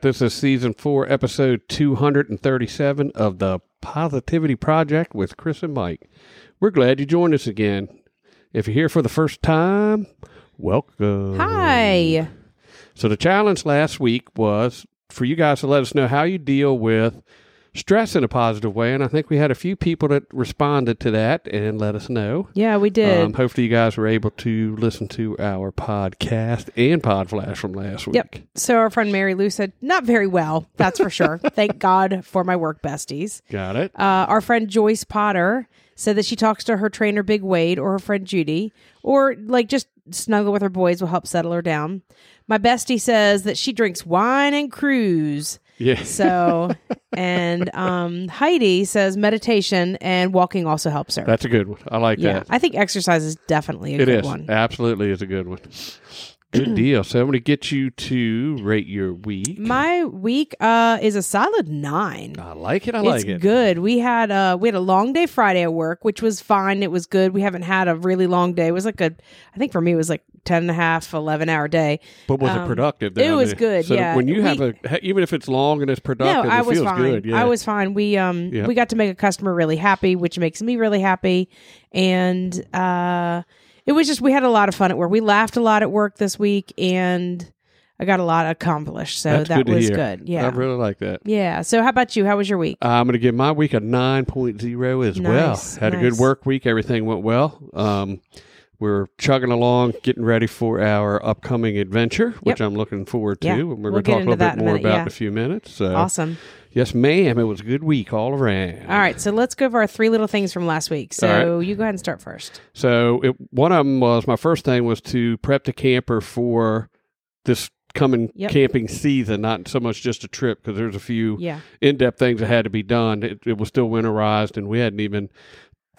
Right. This is season four, episode 237 of the Positivity Project with Kris and Mike. We're glad you joined us again. If you're here for the first time, welcome. Hi. So, the challenge last week was for you guys to let us know how you deal with stress in a positive way. And I think we had a few people that responded to that and let us know. Yeah, we did. Um, hopefully, you guys were able to listen to our podcast and Podflash from last week. Yep. So our friend Mary Lou said, not very well, that's for sure. Thank God for my work besties. Got it. Uh, our friend Joyce Potter said that she talks to her trainer Big Wade or her friend Judy, or like just snuggle with her boys will help settle her down. My bestie says that she drinks wine and cruise. Yeah. So, and um, Heidi says meditation and walking also helps her. That's a good one. I like yeah, that. I think exercise is definitely a It good is. one. Absolutely is a good one. Good deal. So I'm going to get you to rate your week. My week uh, is a solid nine. I like it. I like it's it. good. We had uh we had a long day Friday at work, which was fine. It was good. We haven't had a really long day. It was like a I think for me it was like 10 and a half, 11 hour day. But was it um, productive? it then? I was mean, good, So yeah. when you have We- a, even if it's long and it's productive, no, I it was feels fine. good. Yeah. I was fine. We um Yeah. we got to make a customer really happy, which makes me really happy. And uh it was just we had a lot of fun at work. We laughed a lot at work this week and I got a lot accomplished. So That's that good was hear. good. Yeah. I really like that. yeah. So how about you? How was your week? I'm going to give my week a 9.0 as well. Nice, Had a good work week. Everything went well. Um, we're chugging along, getting ready for our upcoming adventure, which I'm looking forward to. Yeah, And we're we'll going to talk a little bit more minute, about yeah. in a few minutes. So, Awesome. yes, ma'am. It was a good week all around. All right, so let's go over our three little things from last week. So you go ahead and start first. So it, one of them was my first thing was to prep the camper for this coming Yep. camping season, not so much just a trip because there's a few Yeah. in-depth things that had to be done. It, it was still winterized, and we hadn't even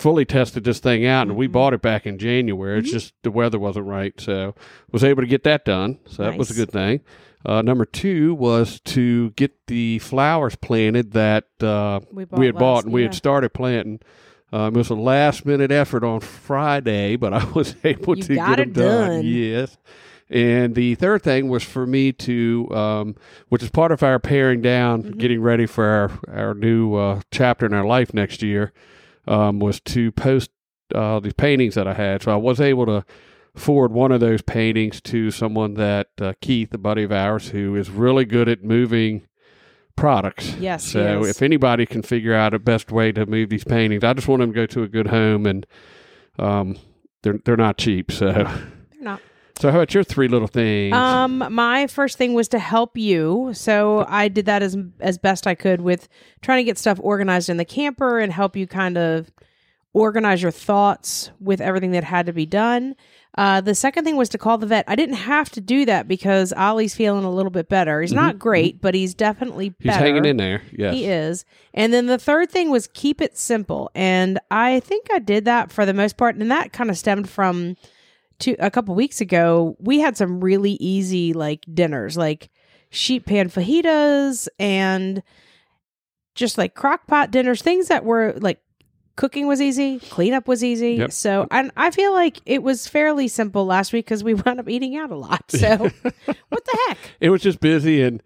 fully tested this thing out. And we Mhm. bought it back in January. It's Mhm. just the weather wasn't right, so was able to get that done. So that was a Nice. good thing. Uh, number two was to get the flowers planted that uh, We bought we had bought last- and we yeah. had started planting. Um, it was a last minute effort on Friday, but I was able You to got get it them done. done. Yes. And the third thing was for me to, um, which is part of our paring down, Mhm. getting ready for our, our new uh, chapter in our life next year, um, was to post uh, these paintings that I had. So I was able to forward one of those paintings to someone that, uh, Keith, a buddy of ours, who is really good at moving products. Yes, So if anybody can figure out a best way to move these paintings, I just want them to go to a good home and um, they're they're not cheap. So They're not. So how about your three little things? Um, my first thing was to help you, so I did that as as best I could with trying to get stuff organized in the camper and help you kind of organize your thoughts with everything that had to be done. Uh, the second thing was to call the vet. I didn't have to do that because Ollie's feeling a little bit better. He's not great, but he's definitely Mm-hmm. He's hanging in there. Yes. He is. And then the third thing was keep it simple. And I think I did that for the most part. And that kind of stemmed from two, a couple weeks ago. We had some really easy like dinners, like sheet pan fajitas and just like crock pot dinners, things that were like cooking was easy, cleanup was easy. Yep. So and I feel like it was fairly simple last week because we wound up eating out a lot. So what the heck? It was just busy and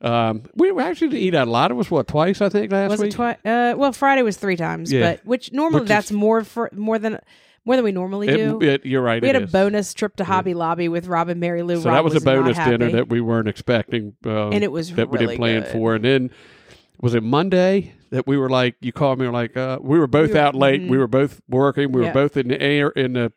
um, we actually didn't eat out a lot. It was what twice I think last was week. it? Uh, well, Friday was three times, Yeah. but which normally Which that's is- more for more than more than we normally It- do. it- you're right. we had a is. bonus trip to Hobby Lobby with Rob and Mary Lou. So Rob that was, a bonus dinner that we weren't expecting. Um, and it was that we didn't plan good. for. And then was it Monday that we were like, you called me, we were like, uh, we were both We were- out late. mhm. We were both working. We Yeah. were both in the air in the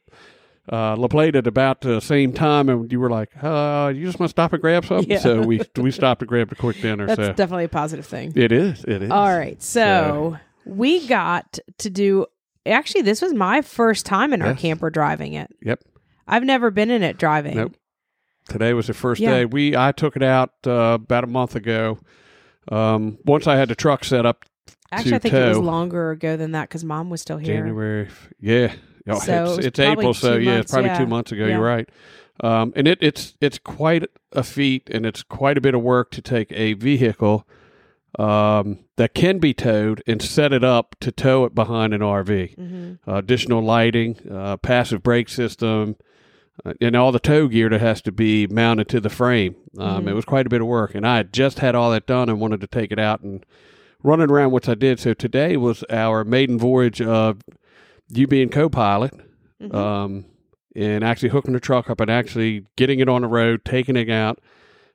uh, La Plata at about the same time, and you were like, uh, you just want to stop and grab something. Yeah. So we we stopped and grabbed a quick dinner. That's so definitely a positive thing. it is. It is. All right, so we got to do. Actually, this was my first time in our Yes. camper driving it. Yep. I've never been in it driving. Nope. Today was the first Yeah. day. We I took it out uh, about a month ago. Um, once I had the truck set up Actually, I think it was tow. longer ago than that because mom was still here. January, f- yeah, oh, So it it's, was it's probably April, so two yeah, months, it's probably yeah. two months ago. Yeah. You're right. Um, and it, it's it's quite a feat, and it's quite a bit of work to take a vehicle um, that can be towed and set it up to tow it behind an RV. hmm Uh, additional lighting, uh, passive brake system, uh, and all the tow gear that has to be mounted to the frame. Um, Mhm. It was quite a bit of work, and I had just had all that done and wanted to take it out and run it around, which I did. So today was our maiden voyage of you being co-pilot, Mhm. um, and actually hooking the truck up and actually getting it on the road, taking it out.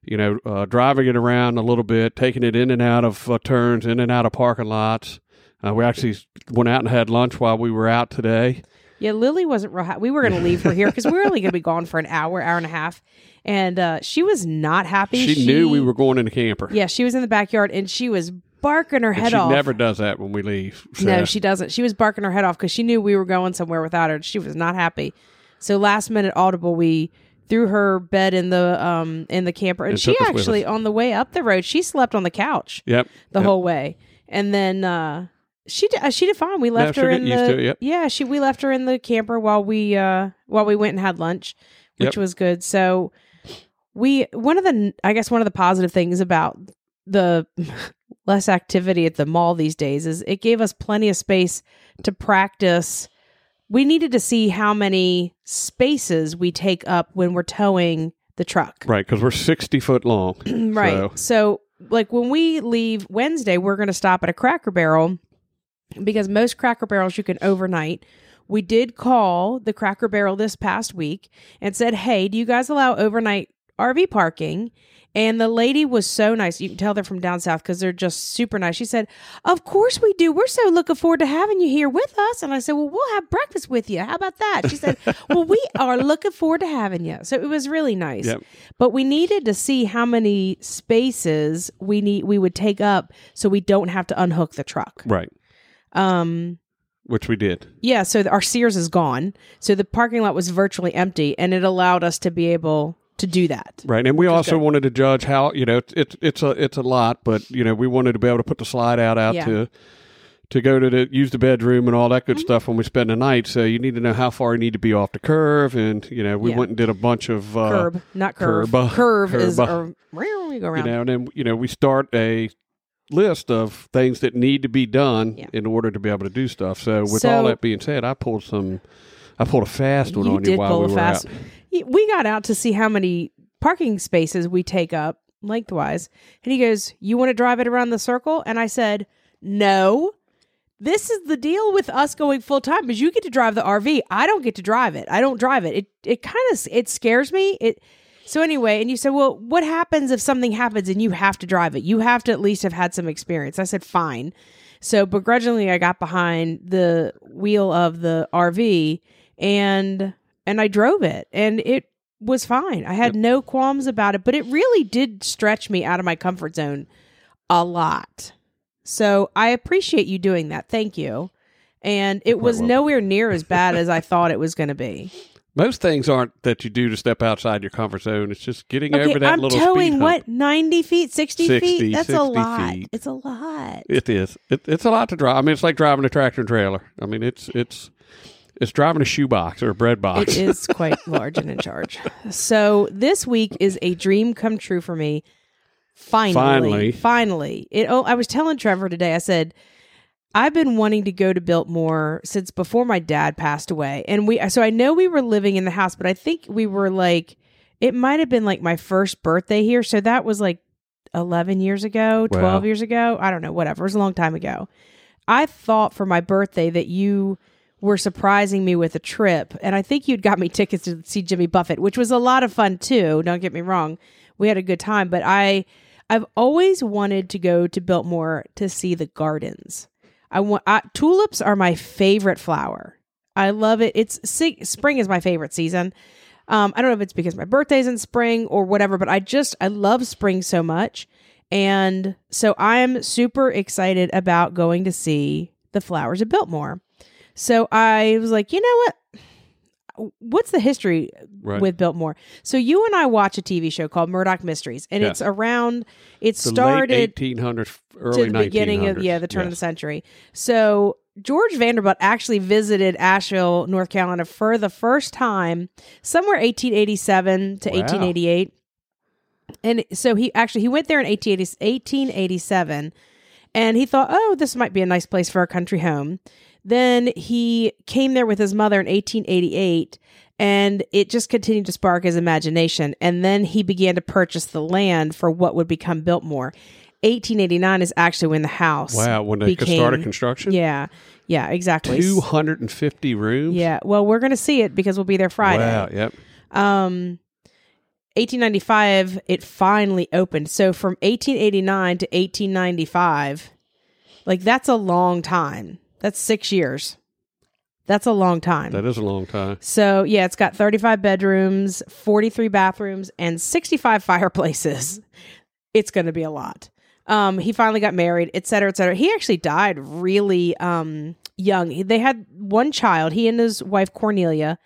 You know, uh, driving it around a little bit, taking it in and out of uh, turns, in and out of parking lots. Uh, we actually went out and had lunch while we were out today. Yeah, Lily wasn't real. Ha- we were going to leave her here because we were only going to be gone for an hour, hour and a half, and uh, she was not happy. She, knew we were going in the camper. Yeah, she was in the backyard and she was barking her And head she off. never does that when we leave. So. No, she doesn't. She was barking her head off because she knew we were going somewhere without her. And She was not happy. So last minute audible, we threw her bed in the um in the camper, and, And she took us with actually on the way up the road, she slept on the couch Yep. the Yep. whole way, and then uh she did, uh, she did fine. We left her in the it, yep. yeah she we left her in the camper while we uh while we went and had lunch, which Yep. was good. So we one of the I guess one of the positive things about the less activity at the mall these days is it gave us plenty of space to practice. We needed to see how many spaces we take up when we're towing the truck. Right, because we're 60 foot long. right. So- So, like when we leave Wednesday, we're going to stop at a Cracker Barrel because most Cracker Barrels you can overnight. We did call the Cracker Barrel this past week and said, "Hey, do you guys allow overnight RV parking?" And the lady was so nice. You can tell they're from down south because they're just super nice. She said, Of course we do. We're so looking forward to having you here with us. And I said, Well, we'll have breakfast with you. How about that? She said, Well, we are looking forward to having you. So it was really nice. Yep. But we needed to see how many spaces we need we would take up so we don't have to unhook the truck. Right, Um which we did. yeah, so our Sears is gone. So the parking lot was virtually empty and it allowed us to be able to do that. Right, and we also good. wanted to judge how you know it's it's it's a it's a lot, but you know we wanted to be able to put the slide out out Yeah. to to go to the use the bedroom and all that Mm-hmm. good stuff when we spend the night. So you need to know how far you need to be off the curve, and you know we Yeah. went and did a bunch of uh, curb, not curve. curb, uh, Curve, is curb, uh, or we go you know, and then you know we start a list of things that need to be done Yeah. in order to be able to do stuff. So with So- all that being said, I pulled some, I pulled a fast one you on you while we were fast. out. We got out to see how many parking spaces we take up lengthwise, and he goes, "You want to drive it around the circle?" And I said, "No." This is the deal with us going full time is you get to drive the RV. I don't get to drive it. I don't drive it. It it kind of it scares me. It so anyway, and you said, "Well, what happens if something happens and you have to drive it? You have to at least have had some experience." I said, "Fine." So begrudgingly, I got behind the wheel of the RV and and I drove it, and it was fine. I had no qualms about it, but it really did stretch me out of my comfort zone a lot. So I appreciate you doing that. Thank you. And it was welcome. nowhere near as bad as I thought it was going to be. Most things aren't that you do to step outside your comfort zone. It's just getting Okay, over that I'm little towing speed hump. what ninety feet, sixty 60, feet. That's a lot. feet. It's a lot. It is. It, it's a lot to drive. I mean, it's like driving a tractor and trailer. I mean, it's it's it's driving a shoebox or a bread box. It is quite large and in charge. So this week is a dream come true for me. Finally, Finally. finally. It. Oh, I was telling Trevor today. I said I've been wanting to go to Biltmore since before my dad passed away, and we. So I know we were living in the house, but I think we were like it might have been like my first birthday here. So that was like eleven years ago, Wow. twelve years ago. I don't know. Whatever. It was a long time ago. I thought for my birthday that you were surprising me with a trip, and I think you'd got me tickets to see Jimmy Buffett, which was a lot of fun too. Don't get me wrong, we had a good time, but I, I've always wanted to go to Biltmore to see the gardens. I want I, tulips are my favorite flower. I love it. It's spring is my favorite season. Um, I don't know if it's because my birthday's in spring or whatever, but I just I love spring so much. And so I'm super excited about going to see the flowers at Biltmore. So I was like, you know what? what's the history Right. with Biltmore? So you and I watch a TV show called Murdoch Mysteries, and Yeah. it's around. It the started late 1800s, early to the beginning of yeah the turn of the century. So George Vanderbilt actually visited Asheville, North Carolina for the first time somewhere 1887 to Wow. 1888. And so he actually he went there in 1880, 1887 and he thought, "Oh, this might be a nice place for a country home." Then he came there with his mother in 1888 and it just continued to spark his imagination and then he began to purchase the land for what would become Biltmore. 1889 is actually when the house Wow, when they became, started construction? Yeah. Yeah, exactly. 250 rooms? Yeah. Well, we're going to see it because we'll be there Friday. Wow, yep. Um 1895 it finally opened. So from 1889 to 1895 like that's a long time. That's 6 years. That's a long time. That is a long time. So, yeah, it's got 35 bedrooms, 43 bathrooms, and 65 fireplaces. It's going to be a lot. Um, he finally got married, et cetera, et cetera. He actually died really um, young. They had one child, he and his wife, Cornelia.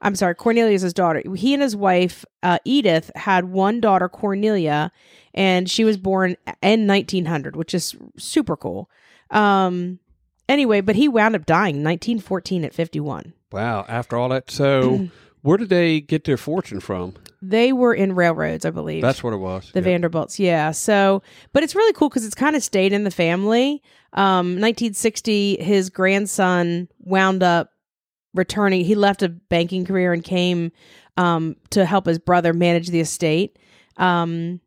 I'm sorry, Cornelia is his daughter. He and his wife, uh, Edith, had one daughter, Cornelia, and she was born in 1900, which is super cool. Um, anyway, but he wound up dying in 1914 at 51. Wow, after all that. So, where did they get their fortune from? They were in railroads, I believe. That's what it was. the Yep. Vanderbilts. Yeah. So, but it's really cool because it's kind of stayed in the family. Um, 1960, his grandson wound up returning. He left a banking career and came um, to help his brother manage the estate. Um,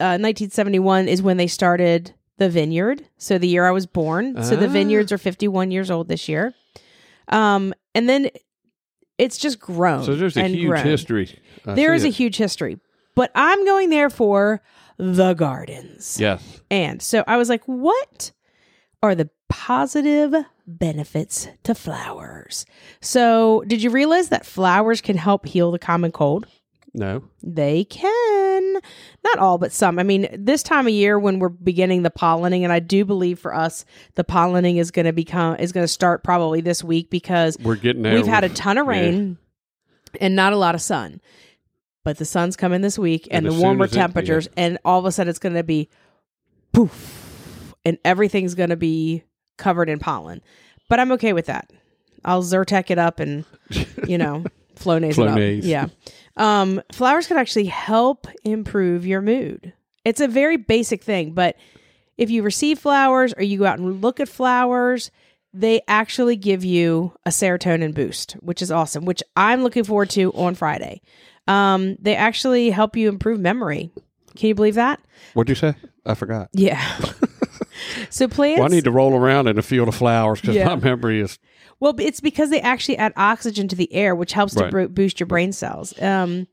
uh, 1971 is when they started the vineyard. So the year I was born. So the Ah. vineyards are 51 years old this year. Um, and then it's just grown. So, there's a and huge grown. history. I There is a huge history, but I'm going there for the gardens. Yes. And so I was like, what are the positive benefits to flowers? So, did you realize that flowers can help heal the common cold? No. They can. Not all, but some. I mean, this time of year when we're beginning the pollinating, and I do believe for us the pollinating is going to become is going to start probably this week because We're getting there. We've had a ton of yeah. rain and not a lot of sun. But the sun's coming this week and, And the warmer as it- temperatures, and all of a sudden it's going to be poof, and everything's going to be covered in pollen. But I'm okay with that. I'll Zyrtec it up and, you know, Flonase it up. Yeah. Um, flowers can actually help improve your mood. It's a very basic thing, but if you receive flowers or you go out and look at flowers, they actually give you a serotonin boost, which is awesome, which I'm looking forward to on Friday. Um, they actually help you improve memory. Can you believe that? What'd you say? I forgot. Yeah. so plants. Well, I need to roll around in a field of flowers because Yeah. my memory is. Well, it's because they actually add oxygen to the air, which helps to bro- boost your brain cells. Um,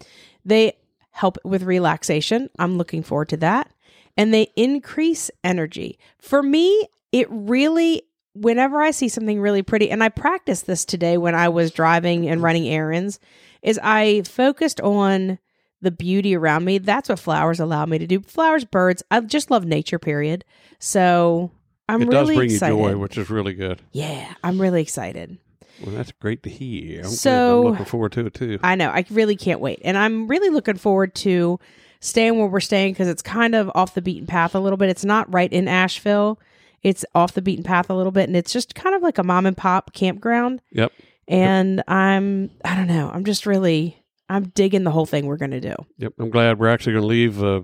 they help with relaxation. I'm looking forward to that. And they increase energy. For me, it really, whenever I see something really pretty, and I practiced this today when I was driving and running errands, is I focused on the beauty around me. That's what flowers allow me to do. Flowers, birds. I just love nature, period. So I'm it does really bring excited. you joy, which is really good. Yeah, I'm really excited. Well, that's great to hear. I'm. So- I'm looking forward to it too. I know. I really can't wait. And I'm really looking forward to staying where we're staying because it's kind of off the beaten path a little bit. It's not right in Asheville, it's off the beaten path a little bit. And it's just kind of like a mom and pop campground. Yep. And I'm, I don't know, I'm just really, I'm digging the whole thing we're going to do. Yep. I'm glad we're actually going to leave uh,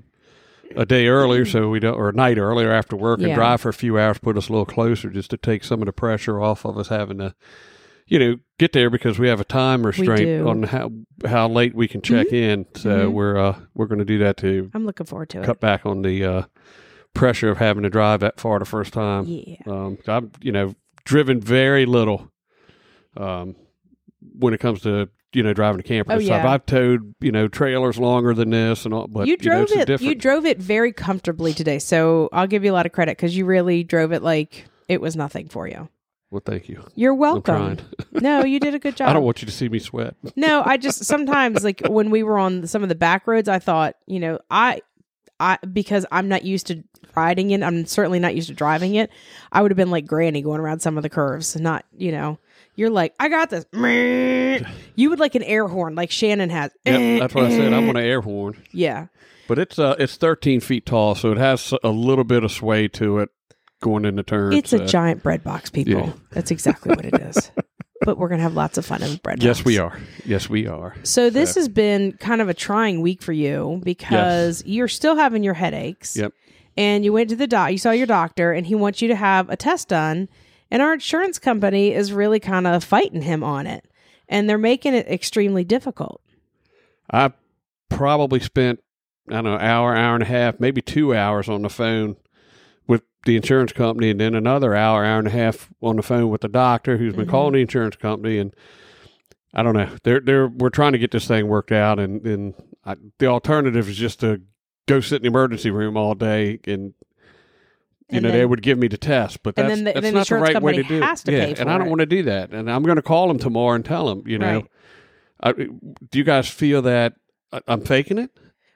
a day earlier, so we don't, or a night earlier after work, and Yeah. drive for a few hours, put us a little closer, just to take some of the pressure off of us having to, you know, get there because we have a time restraint do. Mm-hmm. on how how late we can check in. So Mhm. we're uh, we're going to do that to I'm looking forward to it. cut back on the uh, pressure of having to drive that far the first time. Yeah. Um, I've you know driven very little um, when it comes to you know driving a camper. Oh, and stuff. yeah. I've towed you know trailers longer than this and all, but you you know, drove it. You drove it very comfortably today, so I'll give you a lot of credit because you really drove it like it was nothing for you. well, thank you. You're welcome. No, you did a good job. I don't want you to see me sweat. No, I just sometimes like when we were on some of the back roads, I thought, you know, I, I because I'm not used to riding it. I'm certainly not used to driving it. I would have been like Granny going around some of the curves, not you know, You're like, I got this. You would like an air horn, like Shannon has. Yep, that's what I said. I'm going to air horn. Yeah. But it's uh it's 13 feet tall, so it has a little bit of sway to it going into turns. It's a uh, giant bread box, people. yeah. That's exactly what it is. but we're gonna have lots of fun in bread Yes, box. we are. Yes, we are. So this So- has been kind of a trying week for you because you're still having your headaches. Yep. And you went to the doc. You saw your doctor, and he wants you to have a test done. And our insurance company is really kind of fighting him on it, and they're making it extremely difficult. I probably spent I don't know hour, hour and a half, maybe two hours on the phone with the insurance company, and then another hour, hour and a half on the phone with the doctor who's been Mhm. calling the insurance company, and I don't know. They're they're we're trying to get this thing worked out, and and I, the alternative is just to go sit in the emergency room all day and. You And know, then- they would give me the test, but that's, then the- that's the not the right way to do has it. to yeah, pay for and I don't want to do that. And I'm going to call them tomorrow and tell them, you know, Right. I, do you guys feel that I'm faking it?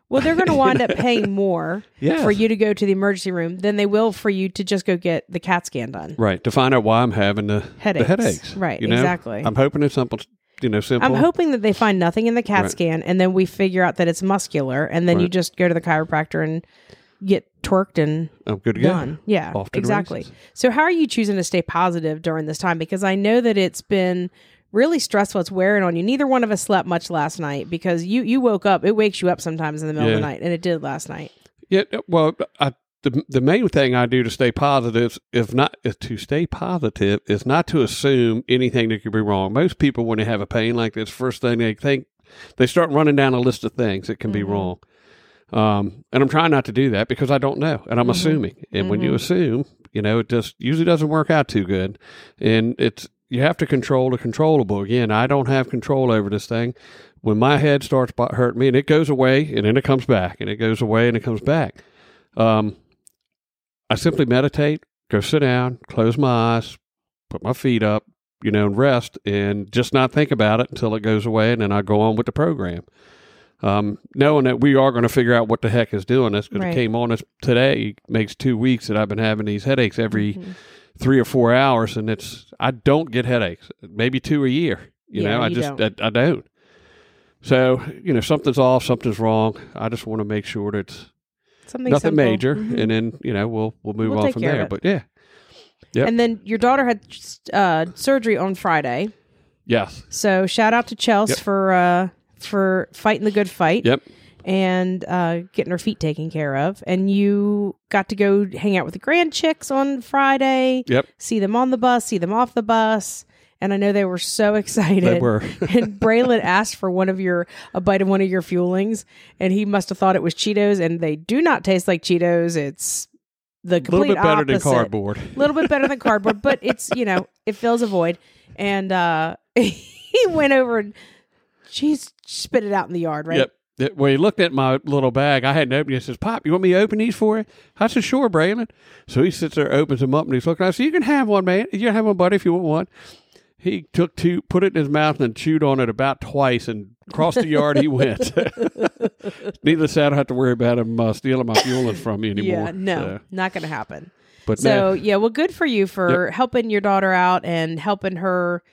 Well, they're going to wind up paying more Yeah. for you to go to the emergency room than they will for you to just go get the CAT scan done. Right. To find out why I'm having the Headaches. The headaches. Right, You know? exactly. I'm hoping it's simple, you know, simple. I'm hoping that they find nothing in the CAT Right. scan and then we figure out that it's muscular and then you just go to the chiropractor and get twerked and I'm good to go. Yeah, Off exactly. races. So, how are you choosing to stay positive during this time? Because I know that it's been really stressful. It's wearing on you. Neither one of us slept much last night because you you woke up. It wakes you up sometimes in the middle of the night, and it did last night. Yeah. Well, I, the the main thing I do to stay positive, if not is to stay positive, is not to assume anything that could be wrong. Most people, when they have a pain like this, first thing they think they start running down a list of things that can be Mhm. wrong. Um, and I'm trying not to do that because I don't know, and I'm Mhm. assuming. And when you Mhm. assume, you know, it just usually doesn't work out too good. And it's you have to control the controllable. Again, I don't have control over this thing. When my head starts hurting me, and it goes away, and then it comes back, and it goes away, and it comes back. Um, I simply meditate, go sit down, close my eyes, put my feet up, you know, and rest, and just not think about it until it goes away, and then I go on with the program. Um, knowing that we are going to figure out what the heck is doing this because Right. it came on us today makes two weeks that I've been having these headaches every Mhm. three or four hours, and it's I don't get headaches, maybe two a year. You Yeah, know, I you just don't. I, I don't. So you know, something's off, something's wrong. I just want to make sure that it's Something nothing simple. major, Mhm. and then you know we'll we'll move We'll on from there. But yeah, Yep. And then your daughter had uh, surgery on Friday. yes, So shout out to Chels Yep. for uh, for fighting the good fight. Yep. And uh, getting her feet taken care of. And you got to go hang out with the grand chicks on Friday. Yep. See them on the bus, see them off the bus. And I know they were so excited. they were. and Braylon asked for one of your a bite of one of your fuelings, and he must have thought it was Cheetos, and they do not taste like Cheetos. It's the a little complete bit better than cardboard. a little bit better than cardboard, but it's you know it fills a void. And uh, he went over and she spit it out in the yard, right? Yep. That- Well, he looked at my little bag. I hadn't opened it. He says, Pop, you want me to open these for you? I said, Sure, Braylon. So he sits there, opens them up, and he's looking. I said, You can have one, man. You can have one, buddy, if you want one. He took two, put it in his mouth, and chewed on it about twice, and across the yard he went. Needless to say, I don't have to worry about him uh, stealing my fueling from me anymore. Yeah, no, So, not going to happen. but So yeah, well, good for you for helping your daughter out and helping her,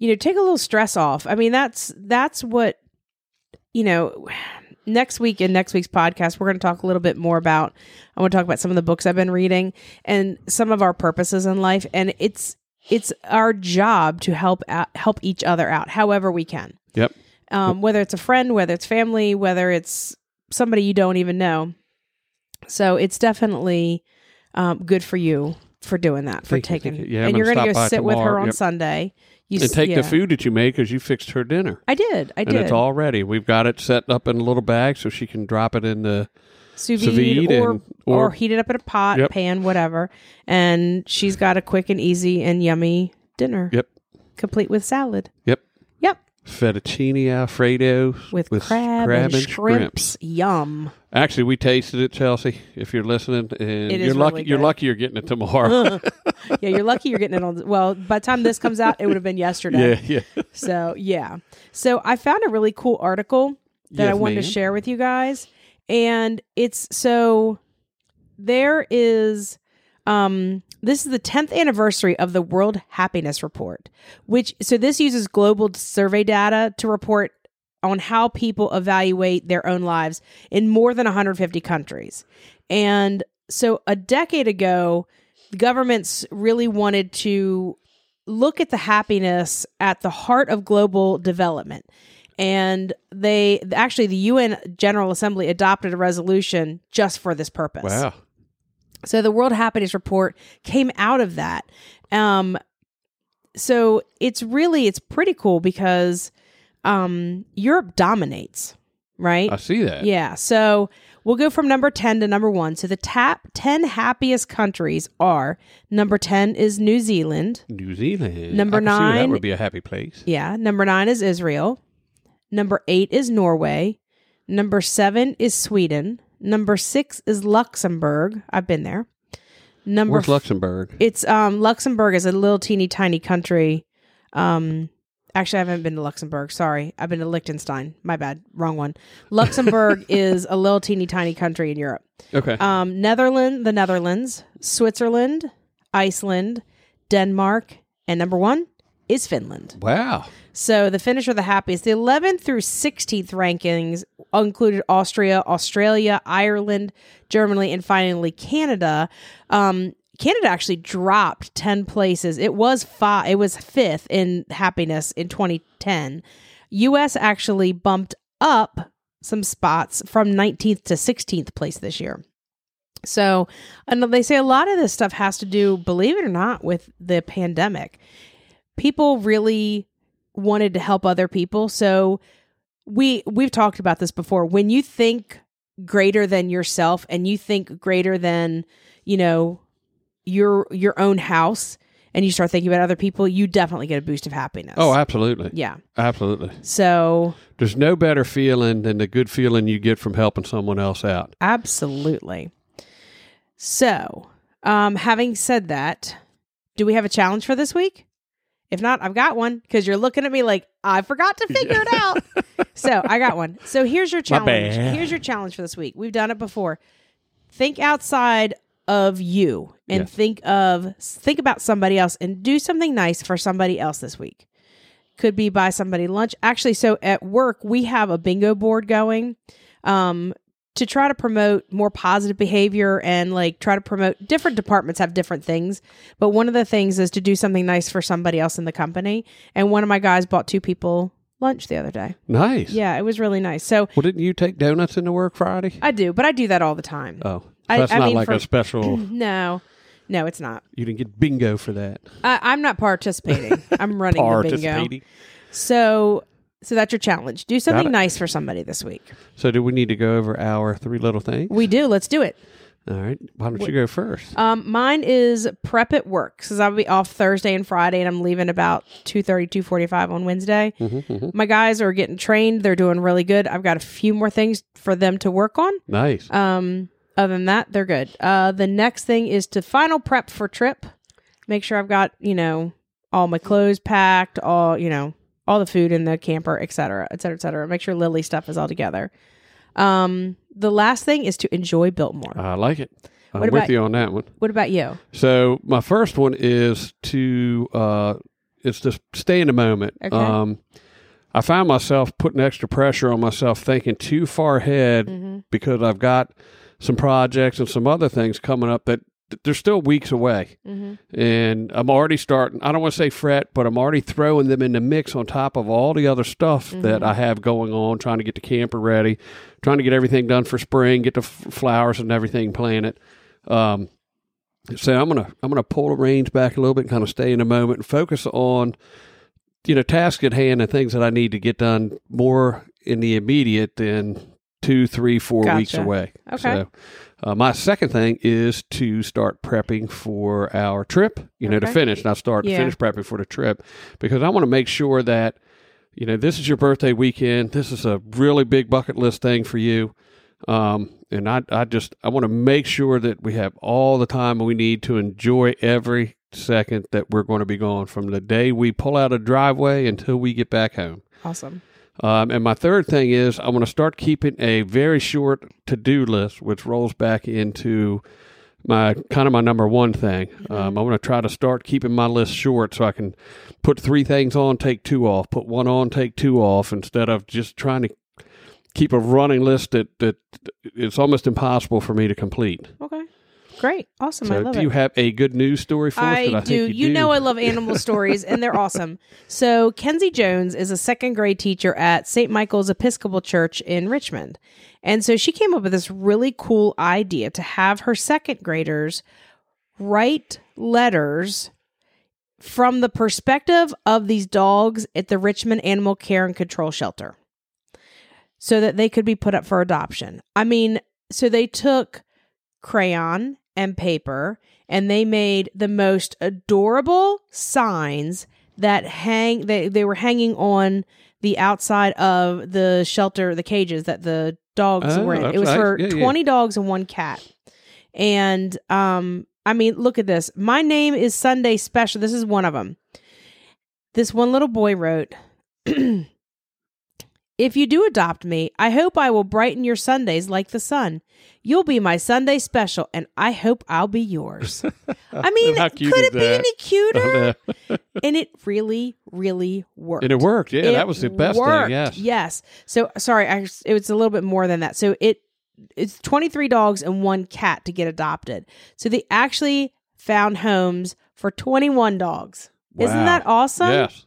you know, take a little stress off. I mean, that's that's what you know. Next week in next week's podcast, we're going to talk a little bit more about. I want to talk about some of the books I've been reading and some of our purposes in life, and it's it's our job to help out, help each other out, however we can. Yep. Um, whether it's a friend, whether it's family, whether it's somebody you don't even know. So it's definitely um, good for you for doing that, for taking. Yeah, I'm and you're gonna going to go sit with her on Yep. Sunday. You and take yeah. the food that you made because you fixed her dinner. I did. I and did. it's all ready. We've got it set up in a little bag so she can drop it in the sous vide, vide or, and- or or- heat it up in a pot, Yep. pan, whatever. And she's got a quick and easy and yummy dinner. Yep. Complete with salad. Yep. Fettuccine alfredo With, crab, and, shrimps. Yum. Actually, we tasted it, Chelsea. If you're listening, and you're lucky, really you're lucky you're getting it tomorrow. yeah, you're lucky you're getting it on. Well, by the time this comes out, it would have been yesterday. yeah, yeah. So yeah. So I found a really cool article that I Yes, wanted to share with you guys. And it's so there is Um, this is the 10th anniversary of the World Happiness Report, which so this uses global survey data to report on how people evaluate their own lives in more than 150 countries. And so a decade ago, governments really wanted to look at the happiness at the heart of global development. And they actually, the UN General Assembly adopted a resolution just for this purpose. Wow. So the World Happiness Report came out of that. Um, so it's really it's pretty cool because um, Europe dominates, right? I see that. Yeah. So we'll go from number 10 to number 1. So the top 10 happiest countries are number 10 is New Zealand. New Zealand. Number I can see nine- that would be a happy place. Yeah. Number 9 is Israel. Number 8 is Norway. Number 7 is Sweden. Number 6 is Luxembourg. I've been there. Number Where's Luxembourg? It's um Luxembourg is a little teeny tiny country. Um actually I haven't been to Luxembourg. Sorry. I've been to Liechtenstein. My bad. Wrong one. Luxembourg is a little teeny tiny country in Europe. Okay. Um Netherlands, the Netherlands, Switzerland, Iceland, Denmark, and number 1 is Finland. wow. So the Finnish are the happiest. The 11th through 16th rankings included Austria, Australia, Ireland, Germany, and finally Canada. Um, Canada actually dropped 10 places. It was five, it was fifth in happiness in 2010. US actually bumped up some spots from 19th to 16th place this year. So, and they say a lot of this stuff has to do, believe it or not, with the pandemic. People really wanted to help other people. So we we've talked about this before. When you think greater than yourself and you think greater than, you know, your your own house and you start thinking about other people, you definitely get a boost of happiness. Oh, absolutely. yeah. Absolutely. So, There's no better feeling than the good feeling you get from helping someone else out. absolutely. So, um having said that, do we have a challenge for this week? If not, I've got one because you're looking at me like I forgot to figure it out. so I got one. So here's your challenge. Here's your challenge for this week. We've done it before. Think outside of you and Yes. think of think about somebody else and do something nice for somebody else this week. Could be buy somebody lunch. Actually, so at work we have a bingo board going. Um to try to promote more positive behavior and like try to promote different departments have different things but one of the things is to do something nice for somebody else in the company and one of my guys bought two people lunch the other day Nice. yeah it was really nice so Well, didn't you take donuts into work Friday? i do but i do that all the time Oh, I- that's I not mean, like for- a special. no no it's not you didn't get bingo for that. I, i'm not participating i'm running the bingo so so that's your challenge do something nice for somebody this week So, do we need to go over our three little things? we do let's do it All right. Why don't you go first? Um, mine is prep at work because I'll be off Thursday and Friday, and I'm leaving about 2.30, 2.45 on Wednesday. Mm-hmm, My guys are getting trained; they're doing really good. I've got a few more things for them to work on. Nice. Um, other than that, they're good. Uh, the next thing is to final prep for trip. Make sure I've got you know all my clothes packed, all you know all the food in the camper, et cetera, et cetera, et cetera. Make sure Lily stuff is all together. Um, the last thing is to enjoy Biltmore. I like it. I'm What with about- you on that one. what about you? So my first one is to uh it's to stay in the moment. Okay. Um I found myself putting extra pressure on myself thinking too far ahead Mm-hmm. because I've got some projects and some other things coming up that they're still weeks away. Mm-hmm. And I'm already starting I don't want to say fret, but I'm already throwing them in the mix on top of all the other stuff Mm-hmm. that I have going on, trying to get the camper ready, trying to get everything done for spring, get the f- flowers and everything planted. Um, so I'm gonna I'm gonna pull the reins back a little bit, kind of stay in the moment, and focus on you know tasks at hand and things that I need to get done more in the immediate than two, three, four weeks away. Okay. So, uh, my second thing is to start prepping for our trip. You know, to Okay. finish, not start Yeah. to finish prepping for the trip because I want to make sure that you know this is your birthday weekend. This is a really big bucket list thing for you. Um, and I, I just, I want to make sure that we have all the time we need to enjoy every second that we're going to be gone from the day we pull out a driveway until we get back home. Awesome. Um, and my third thing is I want to start keeping a very short to do list, which rolls back into my kind of my number one thing. Um, I want to try to start keeping my list short so I can put three things on, take two off, put one on, take two off, instead of just trying to keep a running list that that it's almost impossible for me to complete. Okay. Great. Awesome. I So, love do it. you have a good news story for us? I, that I do. You, you, know I love animal stories, and they're awesome. So Kenzie Jones is a second grade teacher at St. Michael's Episcopal Church in Richmond, and so she came up with this really cool idea to have her second graders write letters from the perspective of these dogs at the Richmond Animal Care and Control Shelter, so that they could be put up for adoption. I mean, so they took crayon and paper and they made the most adorable signs that hang they, they were hanging on the outside of the shelter the cages that the dogs Oh, were in. It was nice. for Yeah, yeah. 20 dogs and one cat. And um i mean look at this. My name is sunday special. This is one of them this one little boy wrote If you do adopt me, I hope I will brighten your Sundays like the sun. You'll be my Sunday special, and I hope I'll be yours. I mean, could it be any cuter? And it really, really worked. and it worked. Yeah, It that was the best worked. thing. Yes. Yes. So sorry, I, it was a little bit more than that. So it it's 23 dogs and one cat to get adopted. So they actually found homes for 21 dogs. Isn't that awesome? Yes.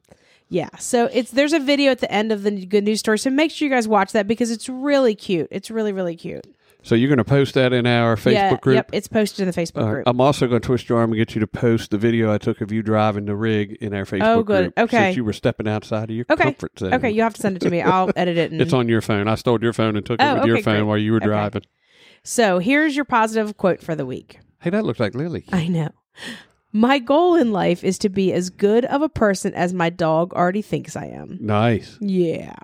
Yeah. So it's there's a video at the end of the good news story. So make sure you guys watch that because it's really cute. It's really really cute. So you're going to post that in our Facebook yeah, group. Yep. It's posted in the Facebook right. group. I'm also going to twist your arm and get you to post the video I took of you driving the rig in our Facebook Oh, good. group. Okay. Since you were stepping outside of your Okay. comfort zone. okay, you have to send it to me. I'll edit it. And, It's on your phone. I stole your phone and took it Oh, with your phone great. while you were Okay. driving. so here's your positive quote for the week. Hey, that looks like Lily. I know. My goal in life is to be as good of a person as my dog already thinks I am. Nice. Yeah.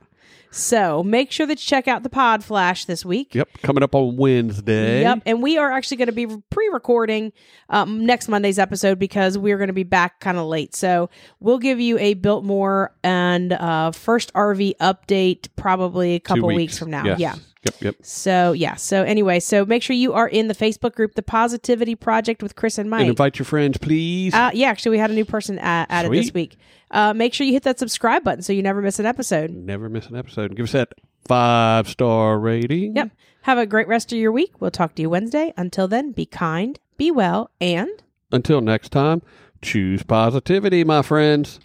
So make sure that you check out the Pod Flash this week. Yep. Coming up on Wednesday. Yep. And we are actually going to be pre recording um, next Monday's episode because we're going to be back kind of late. So we'll give you a Biltmore and uh, first RV update probably a couple weeks. from now. Yes. Yeah. Yep. Yep. So, yeah. So, anyway, so make sure you are in the Facebook group, The Positivity Project with Kris and Mike. And invite your friends, please. Uh, yeah, actually, we had a new person uh, added this week. Uh, make sure you hit that subscribe button so you never miss an episode. Never miss an episode. Give us that five star rating. Yep. Have a great rest of your week. We'll talk to you Wednesday. Until then, be kind, be well, and Until next time, choose positivity, my friends.